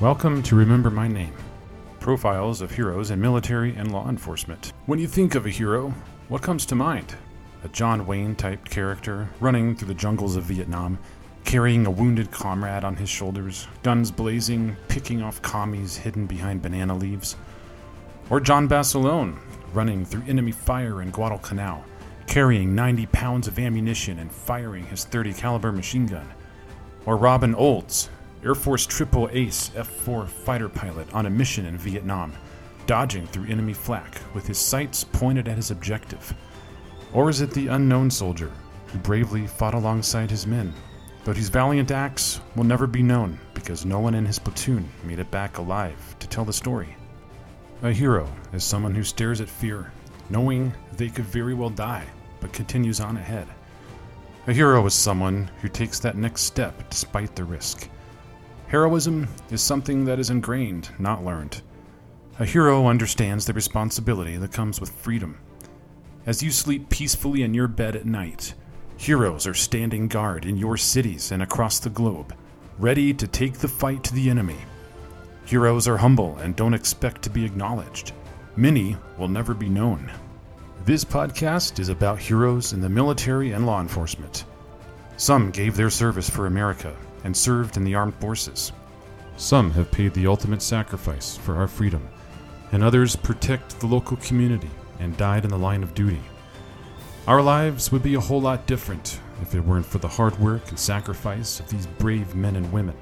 Welcome to Remember My Name profiles of heroes in military and law enforcement. When you think of a hero, what comes to mind? A John Wayne type character running through the jungles of Vietnam, carrying a wounded comrade on his shoulders, guns blazing, picking off commies hidden behind banana leaves? Or John Basilone running through enemy fire in Guadalcanal, carrying 90 pounds of ammunition and firing his 30 caliber machine gun? Or Robin Olds, Air Force Triple Ace F 4 fighter pilot on a mission in Vietnam, dodging through enemy flak with his sights pointed at his objective? Or is it the unknown soldier who bravely fought alongside his men, but whose valiant acts will never be known because no one in his platoon made it back alive to tell the story? A hero is someone who stares at fear, knowing they could very well die, but continues on ahead. A hero is someone who takes that next step despite the risk. Heroism is something that is ingrained, not learned. A hero understands the responsibility that comes with freedom. As you sleep peacefully in your bed at night, heroes are standing guard in your cities and across the globe, ready to take the fight to the enemy. Heroes are humble and don't expect to be acknowledged. Many will never be known. This podcast is about heroes in the military and law enforcement. Some gave their service for America and served in the armed forces. Some have paid the ultimate sacrifice for our freedom, and others protect the local community and died in the line of duty. Our lives would be a whole lot different if it weren't for the hard work and sacrifice of these brave men and women.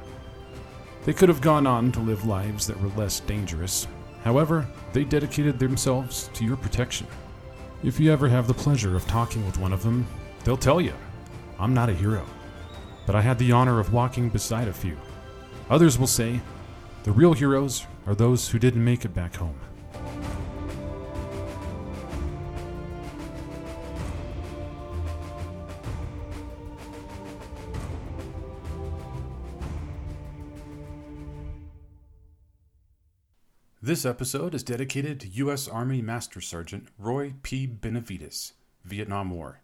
They could have gone on to live lives that were less dangerous. However, they dedicated themselves to your protection. If you ever have the pleasure of talking with one of them, they'll tell you, I'm not a hero but I had the honor of walking beside a few. Others will say, the real heroes are those who didn't make it back home. This episode is dedicated to U.S. Army Master Sergeant Roy P. Benavidez, Vietnam War.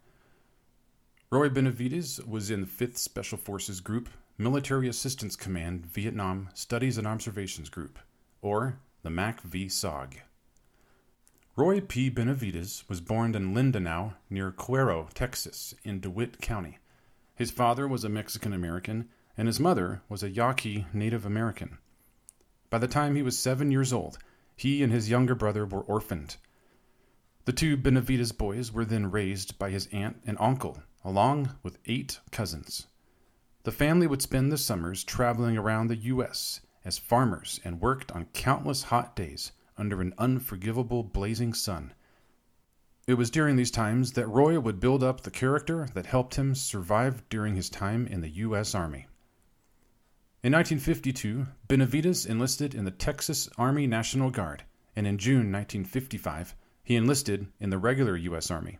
Roy Benavidez was in the 5th Special Forces Group, Military Assistance Command Vietnam Studies and Observations Group, or the MAC V SOG. Roy P. Benavidez was born in Lindenau near Cuero, Texas, in DeWitt County. His father was a Mexican American, and his mother was a Yaqui Native American. By the time he was seven years old, he and his younger brother were orphaned. The two Benavidez boys were then raised by his aunt and uncle along with eight cousins. The family would spend the summers traveling around the U.S. as farmers and worked on countless hot days under an unforgivable blazing sun. It was during these times that Roy would build up the character that helped him survive during his time in the U.S. Army. In 1952, Benavidez enlisted in the Texas Army National Guard, and in June 1955, he enlisted in the regular U.S. Army.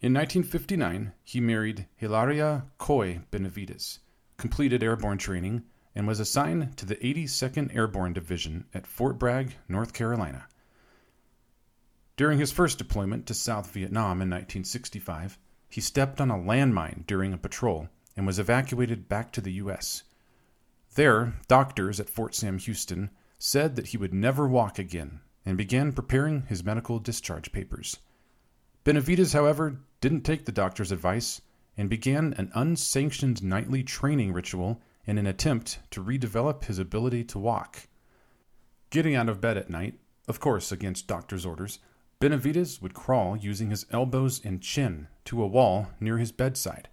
In 1959, he married Hilaria Coy Benavidez, completed airborne training, and was assigned to the 82nd Airborne Division at Fort Bragg, North Carolina. During his first deployment to South Vietnam in 1965, he stepped on a landmine during a patrol and was evacuated back to the U.S. There, doctors at Fort Sam Houston said that he would never walk again and began preparing his medical discharge papers. Benavidez, however, didn't take the doctor's advice and began an unsanctioned nightly training ritual in an attempt to redevelop his ability to walk. Getting out of bed at night, of course against doctor's orders, Benavidez would crawl using his elbows and chin to a wall near his bedside,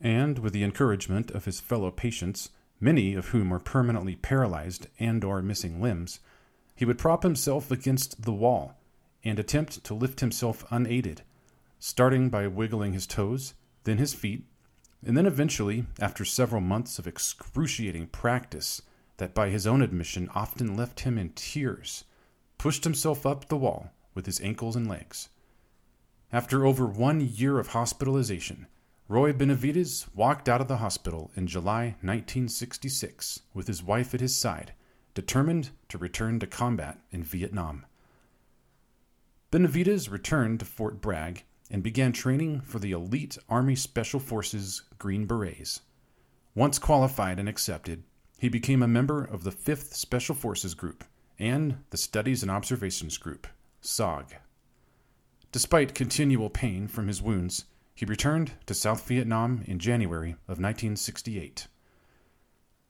and with the encouragement of his fellow patients, many of whom were permanently paralyzed and or missing limbs, he would prop himself against the wall and attempt to lift himself unaided starting by wiggling his toes, then his feet, and then eventually, after several months of excruciating practice that by his own admission often left him in tears, pushed himself up the wall with his ankles and legs. After over one year of hospitalization, Roy Benavidez walked out of the hospital in July 1966 with his wife at his side, determined to return to combat in Vietnam. Benavidez returned to Fort Bragg and began training for the elite Army Special Forces Green Berets. Once qualified and accepted, he became a member of the 5th Special Forces Group and the Studies and Observations Group, SOG. Despite continual pain from his wounds, he returned to South Vietnam in January of 1968.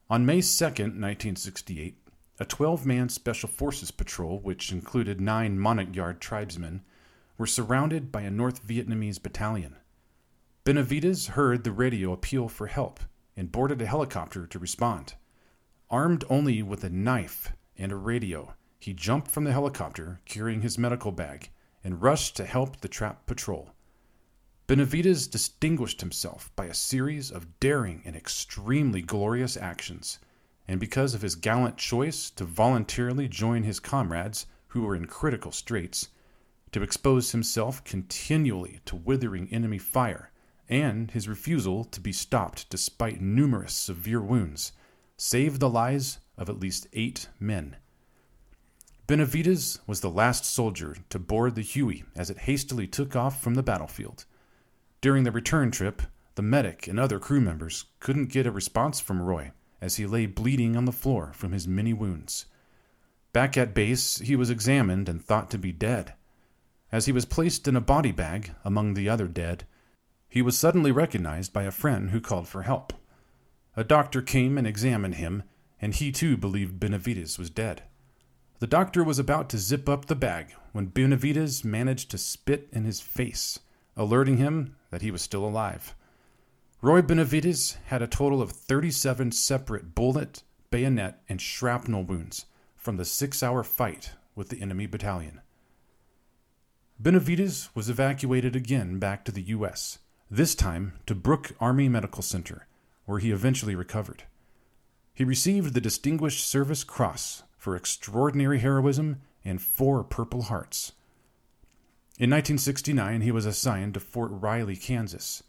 On May 2, 1968, a 12 man Special Forces patrol, which included nine Montagnard tribesmen, were surrounded by a North Vietnamese battalion. Benavidez heard the radio appeal for help and boarded a helicopter to respond. Armed only with a knife and a radio, he jumped from the helicopter carrying his medical bag and rushed to help the trapped patrol. Benavidez distinguished himself by a series of daring and extremely glorious actions, and because of his gallant choice to voluntarily join his comrades who were in critical straits, to expose himself continually to withering enemy fire, and his refusal to be stopped despite numerous severe wounds, saved the lives of at least eight men. Benavidez was the last soldier to board the Huey as it hastily took off from the battlefield. During the return trip, the medic and other crew members couldn't get a response from Roy as he lay bleeding on the floor from his many wounds. Back at base, he was examined and thought to be dead. As he was placed in a body bag among the other dead, he was suddenly recognized by a friend who called for help. A doctor came and examined him, and he too believed Benavidez was dead. The doctor was about to zip up the bag when Benavidez managed to spit in his face, alerting him that he was still alive. Roy Benavidez had a total of 37 separate bullet, bayonet, and shrapnel wounds from the six hour fight with the enemy battalion. Benavidez was evacuated again back to the U.S., this time to Brooke Army Medical Center, where he eventually recovered. He received the Distinguished Service Cross for extraordinary heroism and four Purple Hearts. In 1969, he was assigned to Fort Riley, Kansas.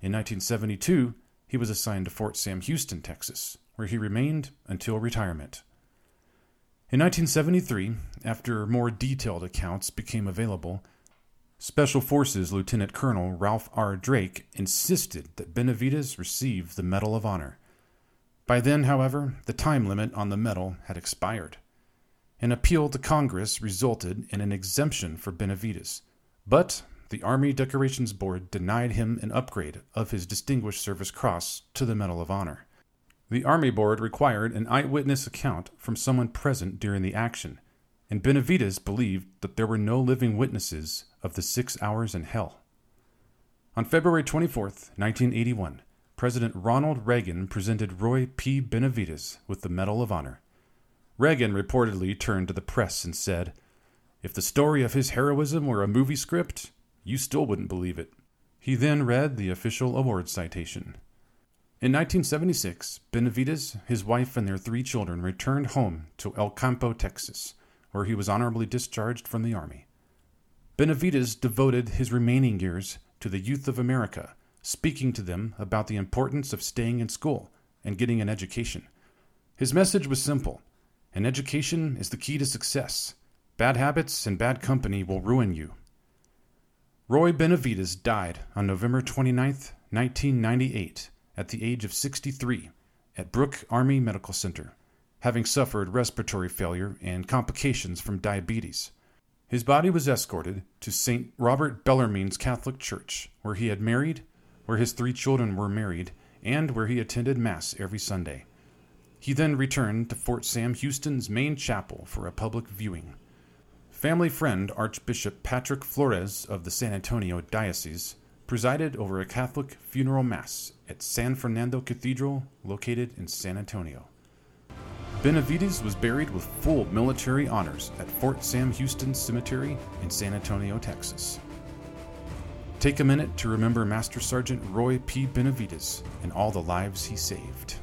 In 1972, he was assigned to Fort Sam Houston, Texas, where he remained until retirement. In 1973, after more detailed accounts became available, Special Forces Lieutenant Colonel Ralph R. Drake insisted that Benavidez receive the Medal of Honor. By then, however, the time limit on the medal had expired. An appeal to Congress resulted in an exemption for Benavidez, but the Army Decorations Board denied him an upgrade of his Distinguished Service Cross to the Medal of Honor. The Army Board required an eyewitness account from someone present during the action, and Benavidez believed that there were no living witnesses of the six hours in hell. On February 24, 1981, President Ronald Reagan presented Roy P. Benavidez with the Medal of Honor. Reagan reportedly turned to the press and said, If the story of his heroism were a movie script, you still wouldn't believe it. He then read the official award citation. In 1976, Benavidez, his wife, and their three children returned home to El Campo, Texas, where he was honorably discharged from the Army. Benavidez devoted his remaining years to the youth of America, speaking to them about the importance of staying in school and getting an education. His message was simple an education is the key to success. Bad habits and bad company will ruin you. Roy Benavidez died on November 29, 1998, at the age of 63, at Brooke Army Medical Center having suffered respiratory failure and complications from diabetes. His body was escorted to St. Robert Bellarmine's Catholic Church, where he had married, where his three children were married, and where he attended Mass every Sunday. He then returned to Fort Sam Houston's main chapel for a public viewing. Family friend Archbishop Patrick Flores of the San Antonio Diocese presided over a Catholic funeral mass at San Fernando Cathedral, located in San Antonio. Benavidez was buried with full military honors at Fort Sam Houston Cemetery in San Antonio, Texas. Take a minute to remember Master Sergeant Roy P. Benavidez and all the lives he saved.